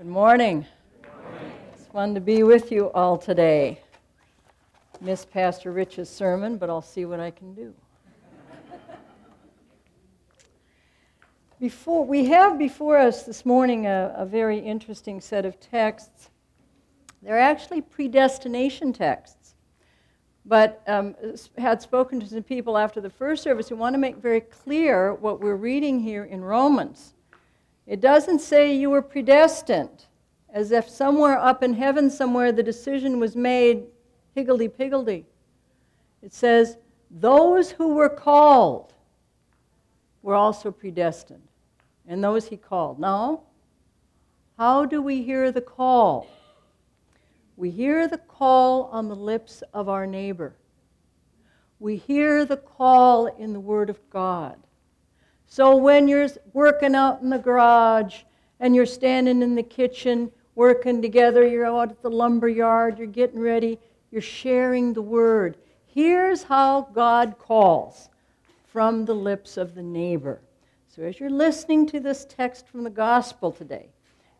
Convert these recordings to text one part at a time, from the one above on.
Good morning. It's fun to be with you all today. Missed Pastor Rich's sermon, but I'll see what I can do. Before, we have before us this morning a, a very interesting set of texts. They're actually predestination texts. But um, had spoken to some people after the first service who want to make very clear what we're reading here in Romans. It doesn't say you were predestined, as if somewhere up in heaven, somewhere, the decision was made higgledy piggledy. It says, those who were called were also predestined, and those he called. Now, how do we hear the call? We hear the call on the lips of our neighbor. We hear the call in the Word of God. So when you're working out in the garage and you're standing in the kitchen working together, you're out at the lumber yard, you're getting ready, you're sharing the word. Here's how God calls from the lips of the neighbor. So as you're listening to this text from the gospel today,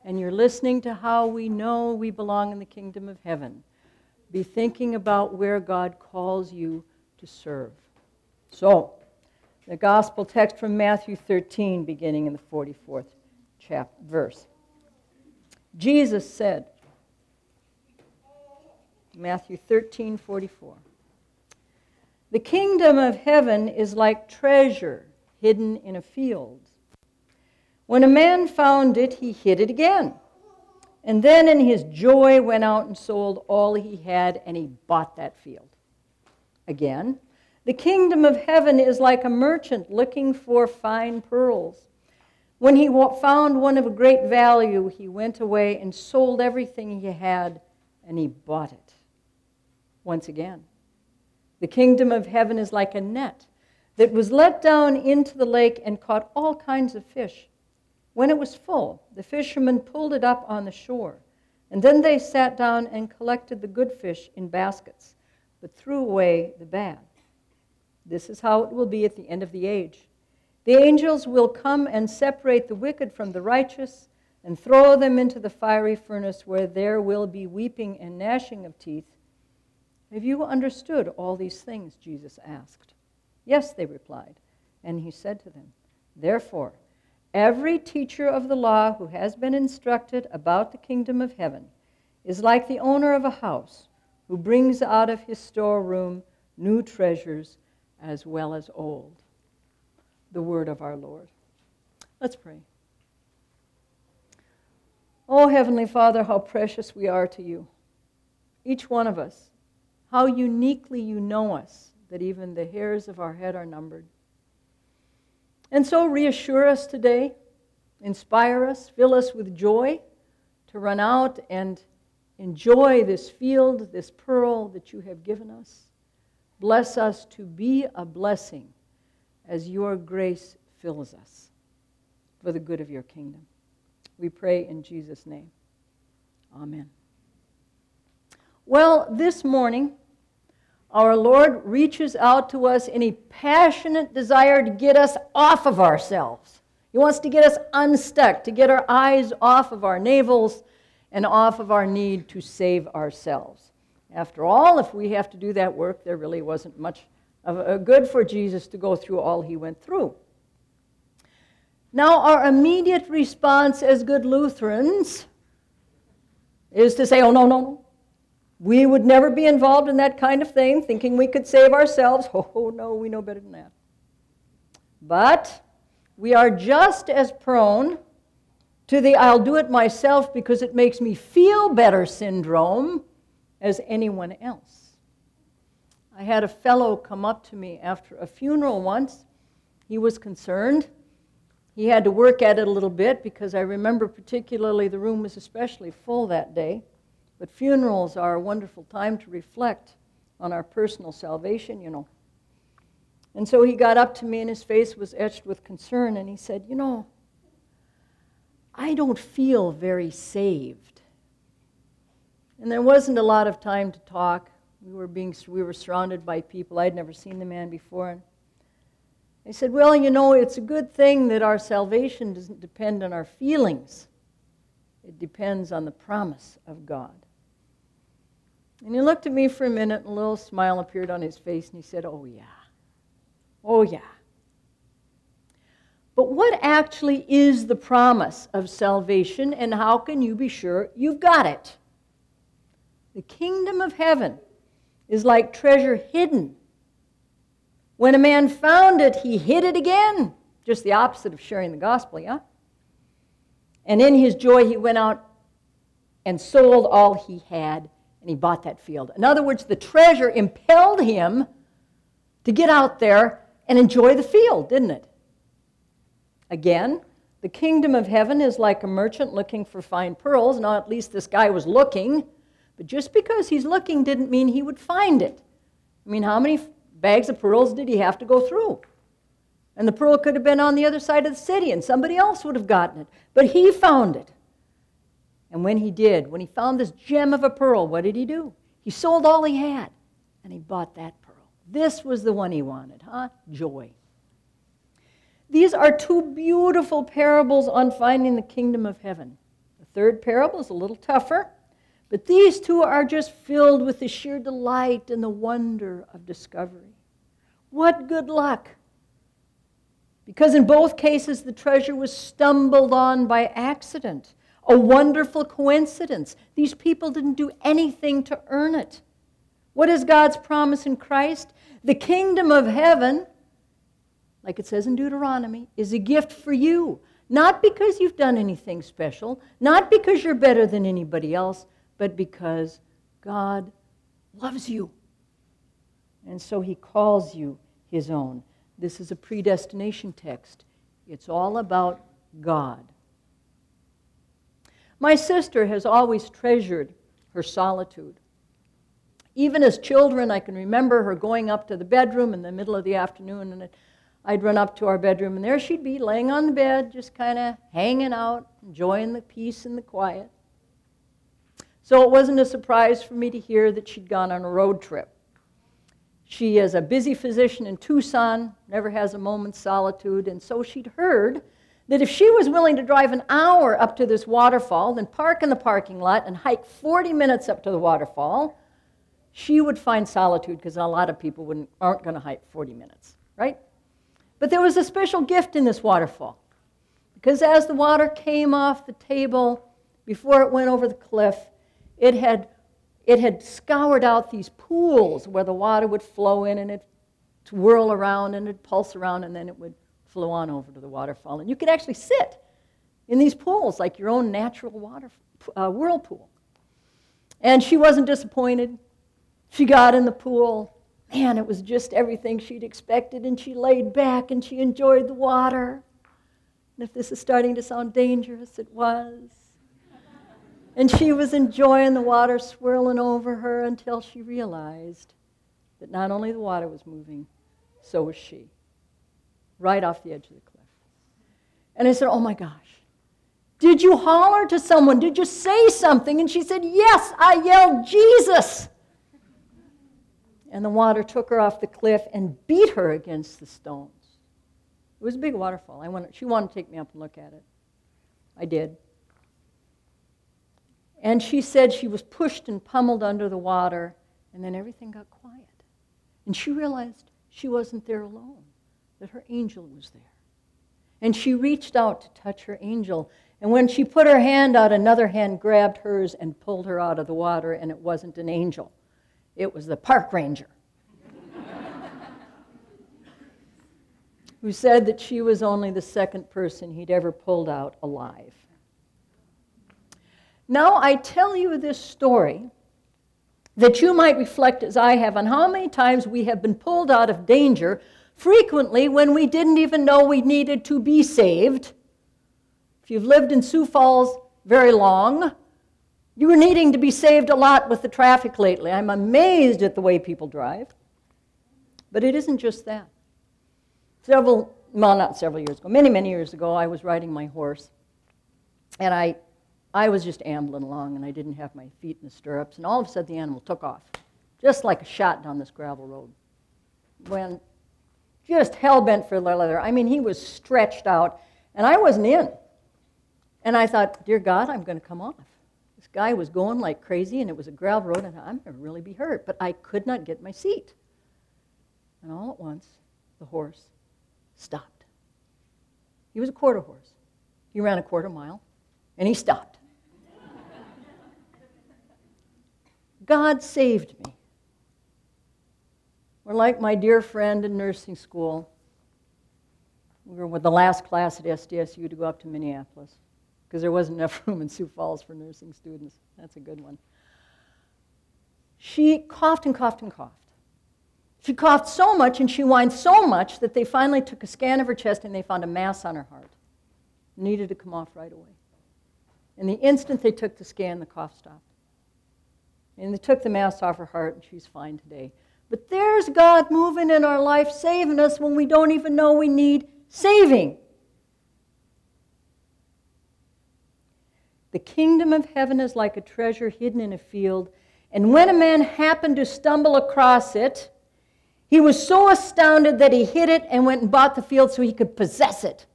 and you're listening to how we know we belong in the kingdom of heaven, be thinking about where God calls you to serve. So, the gospel text from Matthew 13, beginning in the 44th chapter, verse. Jesus said, Matthew 13, 44. The kingdom of heaven is like treasure hidden in a field. When a man found it, he hid it again. And then in his joy went out and sold all he had, and he bought that field. Again, the kingdom of heaven is like a merchant looking for fine pearls. When he found one of great value, he went away and sold everything he had, and he bought it. Once again, the kingdom of heaven is like a net that was let down into the lake and caught all kinds of fish. When it was full, the fishermen pulled it up on the shore, and then they sat down and collected the good fish in baskets, but threw away the bad. This is how it will be at the end of the age. The angels will come and separate the wicked from the righteous and throw them into the fiery furnace where there will be weeping and gnashing of teeth. Have you understood all these things? Jesus asked. Yes, they replied. And he said to them, Therefore, every teacher of the law who has been instructed about the kingdom of heaven is like the owner of a house who brings out of his storeroom new treasures as well as old. The word of our Lord. Let's pray. Oh, Heavenly Father, how precious we are to you. Each one of us, how uniquely you know us, that even the hairs of our head are numbered. And so reassure us today, inspire us, fill us with joy to run out and enjoy this field, this pearl that you have given us. Bless us to be a blessing as your grace fills us for the good of your kingdom. We pray in Jesus' name. Amen. Well, this morning, our Lord reaches out to us in a passionate desire to get us off of ourselves. He wants to get us unstuck, to get our eyes off of our navels and off of our need to save ourselves. After all, if we have to do that work, there really wasn't much of a good for Jesus to go through all he went through. Now, our immediate response as good Lutherans is to say, oh, no, no, no. We would never be involved in that kind of thing, thinking we could save ourselves. Oh, no, we know better than that. But we are just as prone to the I'll do it myself because it makes me feel better syndrome as anyone else. I had a fellow come up to me after a funeral once. He was concerned. He had to work at it a little bit because I remember particularly the room was especially full that day. But funerals are a wonderful time to reflect on our personal salvation, you know. And so he got up to me and his face was etched with concern and he said, You know, I don't feel very saved. And there wasn't a lot of time to talk. We were, being, we were surrounded by people. I'd never seen the man before. And I said, Well, you know, it's a good thing that our salvation doesn't depend on our feelings. It depends on the promise of God. And he looked at me for a minute, and a little smile appeared on his face, and he said, Oh, yeah. Oh, yeah. But what actually is the promise of salvation, and how can you be sure you've got it? The kingdom of heaven is like treasure hidden. When a man found it, he hid it again. Just the opposite of sharing the gospel, yeah? And in his joy, he went out and sold all he had, and he bought that field. In other words, the treasure impelled him to get out there and enjoy the field, didn't it? Again, the kingdom of heaven is like a merchant looking for fine pearls. Now, at least this guy was looking, but just because he's looking didn't mean he would find it. I mean, how many bags of pearls did he have to go through? And the pearl could have been on the other side of the city, and somebody else would have gotten it. But he found it. And when he did, when he found this gem of a pearl, what did he do? He sold all he had, and he bought that pearl. This was the one he wanted, huh? Joy. These are two beautiful parables on finding the kingdom of heaven. The third parable is a little tougher, but these two are just filled with the sheer delight and the wonder of discovery. What good luck! Because in both cases, the treasure was stumbled on by accident, a wonderful coincidence. These people didn't do anything to earn it. What is God's promise in Christ? The kingdom of heaven, like it says in Deuteronomy, is a gift for you. Not because you've done anything special, not because you're better than anybody else, but because God loves you. And so he calls you his own. This is a predestination text. It's all about God. My sister has always treasured her solitude. Even as children, I can remember her going up to the bedroom in the middle of the afternoon, and I'd run up to our bedroom, and there she'd be laying on the bed, just kind of hanging out, enjoying the peace and the quiet. So it wasn't a surprise for me to hear that she'd gone on a road trip. She is a busy physician in Tucson, never has a moment's solitude, and so she'd heard that if she was willing to drive an hour up to this waterfall, then park in the parking lot and hike 40 minutes up to the waterfall, she would find solitude because a lot of people wouldn't, aren't going to hike 40 minutes, right? But there was a special gift in this waterfall because as the water came off the table before it went over the cliff, it had, it had scoured out these pools where the water would flow in and it'd whirl around and it'd pulse around and then it would flow on over to the waterfall. And you could actually sit in these pools like your own natural water, uh, whirlpool. And she wasn't disappointed. She got in the pool. Man, it was just everything she'd expected, and she laid back and she enjoyed the water. And if this is starting to sound dangerous, it was. And she was enjoying the water swirling over her until she realized that not only the water was moving, so was she, right off the edge of the cliff. And I said, Oh my gosh, did you holler to someone? Did you say something? And she said, Yes, I yelled, Jesus and the water took her off the cliff and beat her against the stones. It was a big waterfall. I wanted, she wanted to take me up and look at it. I did. And she said she was pushed and pummeled under the water, and then everything got quiet. And she realized she wasn't there alone, that her angel was there. And she reached out to touch her angel. And when she put her hand out, another hand grabbed hers and pulled her out of the water, and it wasn't an angel. It was the park ranger who said that she was only the second person he'd ever pulled out alive. Now, I tell you this story that you might reflect as I have on how many times we have been pulled out of danger, frequently when we didn't even know we needed to be saved. If you've lived in Sioux Falls very long, you were needing to be saved a lot with the traffic lately. I'm amazed at the way people drive. But it isn't just that. Several, well, not several years ago, many, many years ago, I was riding my horse. And I, I was just ambling along, and I didn't have my feet in the stirrups. And all of a sudden, the animal took off, just like a shot down this gravel road. When just hell bent for leather. I mean, he was stretched out, and I wasn't in. And I thought, Dear God, I'm going to come off. This guy was going like crazy, and it was a gravel road, and I'm going to really be hurt. But I could not get my seat. And all at once, the horse stopped. He was a quarter horse. He ran a quarter mile, and he stopped. God saved me. Or like my dear friend in nursing school, we were with the last class at SDSU to go up to Minneapolis because there wasn't enough room in Sioux Falls for nursing students. That's a good one. She coughed and coughed and coughed. She coughed so much and she whined so much that they finally took a scan of her chest and they found a mass on her heart. It needed to come off right away. And the instant they took the scan, the cough stopped. And they took the mass off her heart, and she's fine today. But there's God moving in our life, saving us when we don't even know we need saving. The kingdom of heaven is like a treasure hidden in a field, and when a man happened to stumble across it, he was so astounded that he hid it and went and bought the field so he could possess it.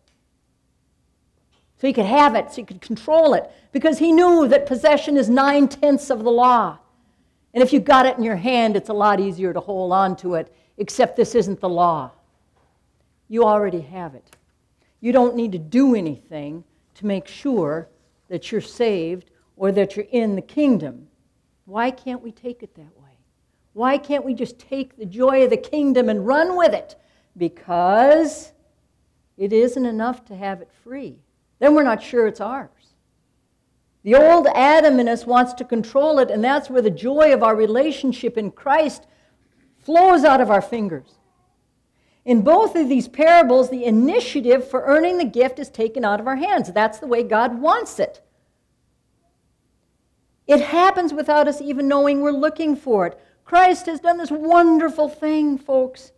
So he could have it, so he could control it, because he knew that possession is nine tenths of the law. And if you got it in your hand, it's a lot easier to hold on to it, except this isn't the law. You already have it. You don't need to do anything to make sure that you're saved or that you're in the kingdom. Why can't we take it that way? Why can't we just take the joy of the kingdom and run with it? Because it isn't enough to have it free. Then we're not sure it's ours. The old Adam in us wants to control it, and that's where the joy of our relationship in Christ flows out of our fingers. In both of these parables, the initiative for earning the gift is taken out of our hands. That's the way God wants it. It happens without us even knowing we're looking for it. Christ has done this wonderful thing, folks.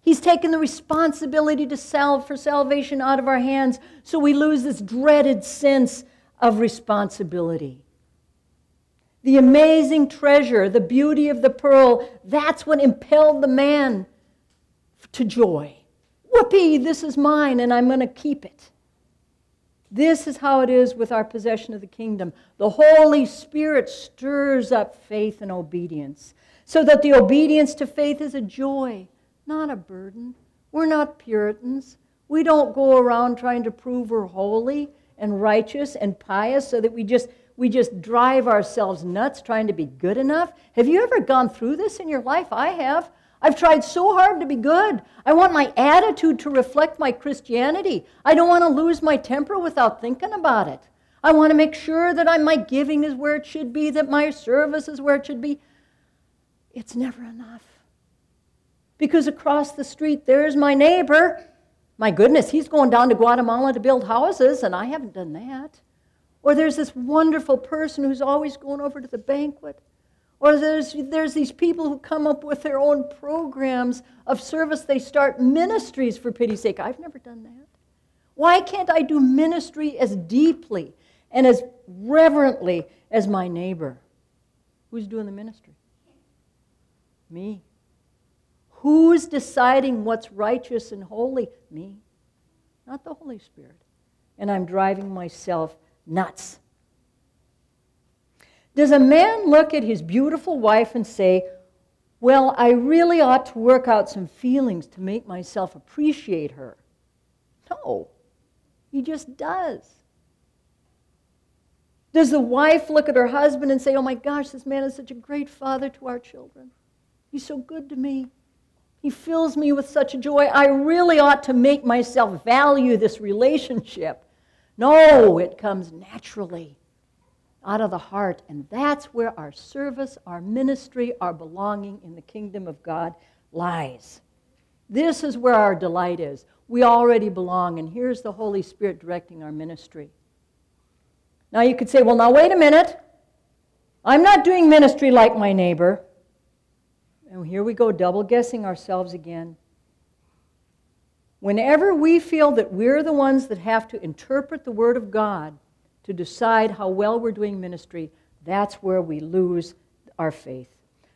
He's taken the responsibility to salve for salvation out of our hands, so we lose this dreaded sense of responsibility. The amazing treasure, the beauty of the pearl, that's what impelled the man to joy. Whoopee, this is mine and I'm going to keep it. This is how it is with our possession of the kingdom. The Holy Spirit stirs up faith and obedience so that the obedience to faith is a joy, not a burden. We're not Puritans. We don't go around trying to prove we're holy and righteous and pious so that we just we just drive ourselves nuts trying to be good enough. Have you ever gone through this in your life? I have. I've tried so hard to be good. I want my attitude to reflect my Christianity. I don't want to lose my temper without thinking about it. I want to make sure that I, my giving is where it should be, that my service is where it should be. It's never enough. Because across the street, there's my neighbor my goodness, he's going down to Guatemala to build houses, and I haven't done that. Or there's this wonderful person who's always going over to the banquet. Or there's, there's these people who come up with their own programs of service. They start ministries, for pity's sake. I've never done that. Why can't I do ministry as deeply and as reverently as my neighbor? Who's doing the ministry? Me. Who's deciding what's righteous and holy? Me, not the Holy Spirit. And I'm driving myself nuts. Does a man look at his beautiful wife and say, Well, I really ought to work out some feelings to make myself appreciate her? No, he just does. Does the wife look at her husband and say, Oh my gosh, this man is such a great father to our children? He's so good to me. He fills me with such joy. I really ought to make myself value this relationship. No, it comes naturally out of the heart. And that's where our service, our ministry, our belonging in the kingdom of God lies. This is where our delight is. We already belong, and here's the Holy Spirit directing our ministry. Now you could say, well, now wait a minute. I'm not doing ministry like my neighbor. And here we go, double guessing ourselves again. Whenever we feel that we're the ones that have to interpret the Word of God to decide how well we're doing ministry, that's where we lose our faith.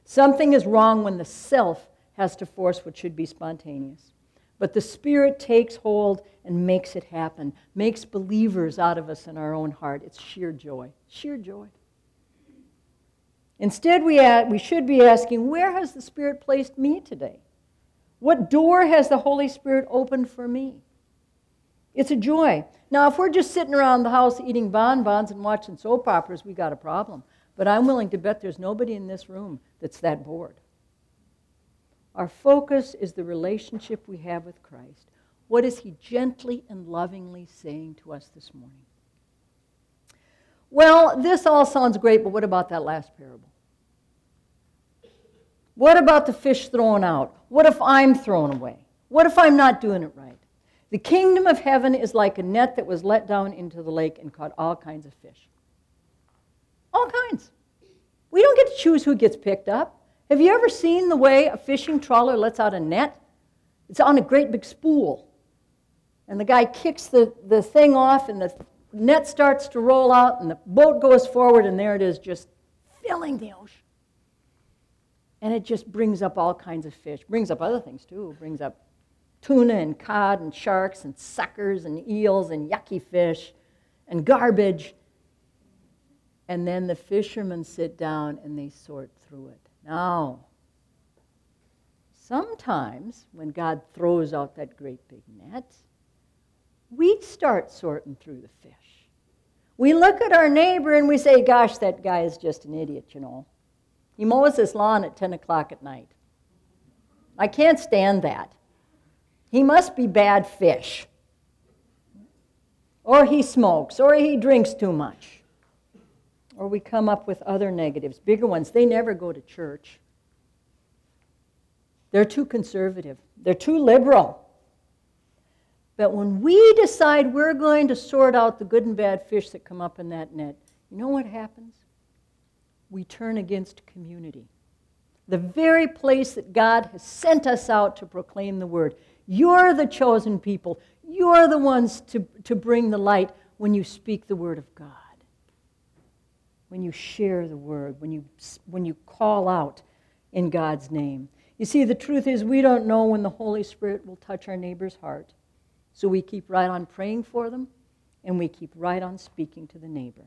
Something is wrong when the self has to force what should be spontaneous. But the Spirit takes hold and makes it happen, makes believers out of us in our own heart. It's sheer joy, sheer joy. Instead, we, we should be asking, where has the Spirit placed me today? What door has the Holy Spirit opened for me? It's a joy. Now, if we're just sitting around the house eating bonbons and watching soap operas, we got a problem. But I'm willing to bet there's nobody in this room that's that bored. Our focus is the relationship we have with Christ. What is He gently and lovingly saying to us this morning? Well, this all sounds great, but what about that last parable? What about the fish thrown out? What if I'm thrown away? What if I'm not doing it right? The kingdom of heaven is like a net that was let down into the lake and caught all kinds of fish. All kinds. We don't get to choose who gets picked up. Have you ever seen the way a fishing trawler lets out a net? It's on a great big spool. And the guy kicks the, the thing off, and the net starts to roll out, and the boat goes forward, and there it is, just filling the ocean. And it just brings up all kinds of fish. Brings up other things, too. Brings up tuna and cod and sharks and suckers and eels and yucky fish and garbage. And then the fishermen sit down and they sort through it. Now, sometimes when God throws out that great big net, we start sorting through the fish. We look at our neighbor and we say, Gosh, that guy is just an idiot, you know. He mows his lawn at 10 o'clock at night. I can't stand that. He must be bad fish. Or he smokes, or he drinks too much. Or we come up with other negatives, bigger ones. They never go to church. They're too conservative, they're too liberal. But when we decide we're going to sort out the good and bad fish that come up in that net, you know what happens? We turn against community. The very place that God has sent us out to proclaim the word. You're the chosen people. You're the ones to, to bring the light when you speak the word of God, when you share the word, when you, when you call out in God's name. You see, the truth is, we don't know when the Holy Spirit will touch our neighbor's heart. So we keep right on praying for them, and we keep right on speaking to the neighbor.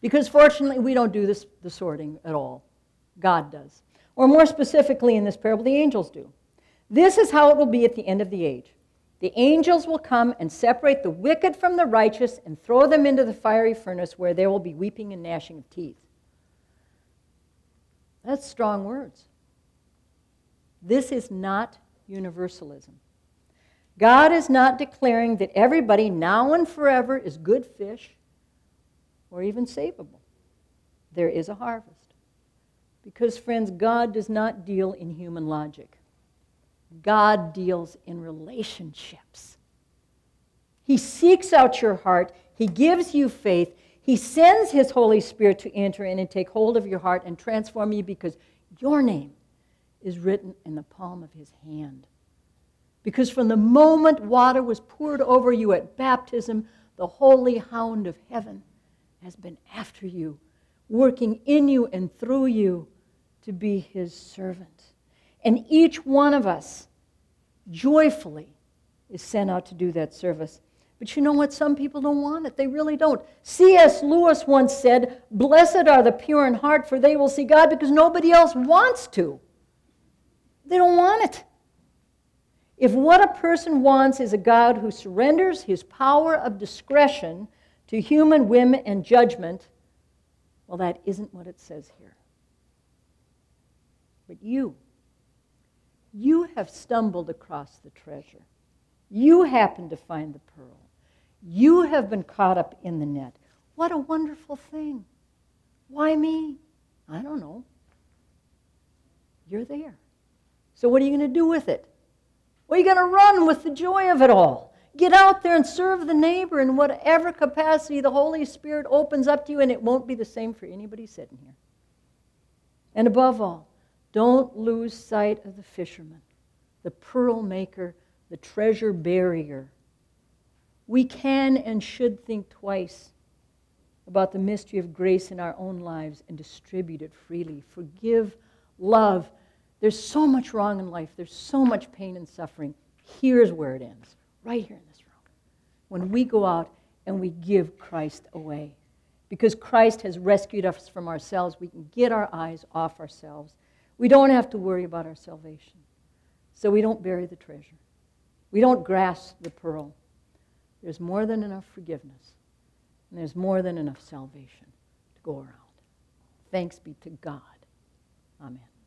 Because fortunately, we don't do this, the sorting at all. God does. Or more specifically in this parable, the angels do. This is how it will be at the end of the age. The angels will come and separate the wicked from the righteous and throw them into the fiery furnace where there will be weeping and gnashing of teeth. That's strong words. This is not universalism. God is not declaring that everybody now and forever is good fish or even savable. There is a harvest. Because, friends, God does not deal in human logic. God deals in relationships. He seeks out your heart, He gives you faith, He sends His Holy Spirit to enter in and take hold of your heart and transform you because your name is written in the palm of His hand. Because from the moment water was poured over you at baptism, the holy hound of heaven has been after you, working in you and through you to be his servant. And each one of us joyfully is sent out to do that service. But you know what? Some people don't want it. They really don't. C.S. Lewis once said, Blessed are the pure in heart, for they will see God, because nobody else wants to. They don't want it. If what a person wants is a God who surrenders his power of discretion to human whim and judgment, well, that isn't what it says here. But you, you have stumbled across the treasure. You happen to find the pearl. You have been caught up in the net. What a wonderful thing. Why me? I don't know. You're there. So, what are you going to do with it? Well, you're going to run with the joy of it all. Get out there and serve the neighbor in whatever capacity the Holy Spirit opens up to you, and it won't be the same for anybody sitting here. And above all, don't lose sight of the fisherman, the pearl maker, the treasure barrier. We can and should think twice about the mystery of grace in our own lives and distribute it freely. Forgive, love. There's so much wrong in life, there's so much pain and suffering. Here's where it ends, right here in this room. When we go out and we give Christ away. Because Christ has rescued us from ourselves, we can get our eyes off ourselves. We don't have to worry about our salvation. So we don't bury the treasure. We don't grasp the pearl. There's more than enough forgiveness, and there's more than enough salvation to go around. Thanks be to God. Amen.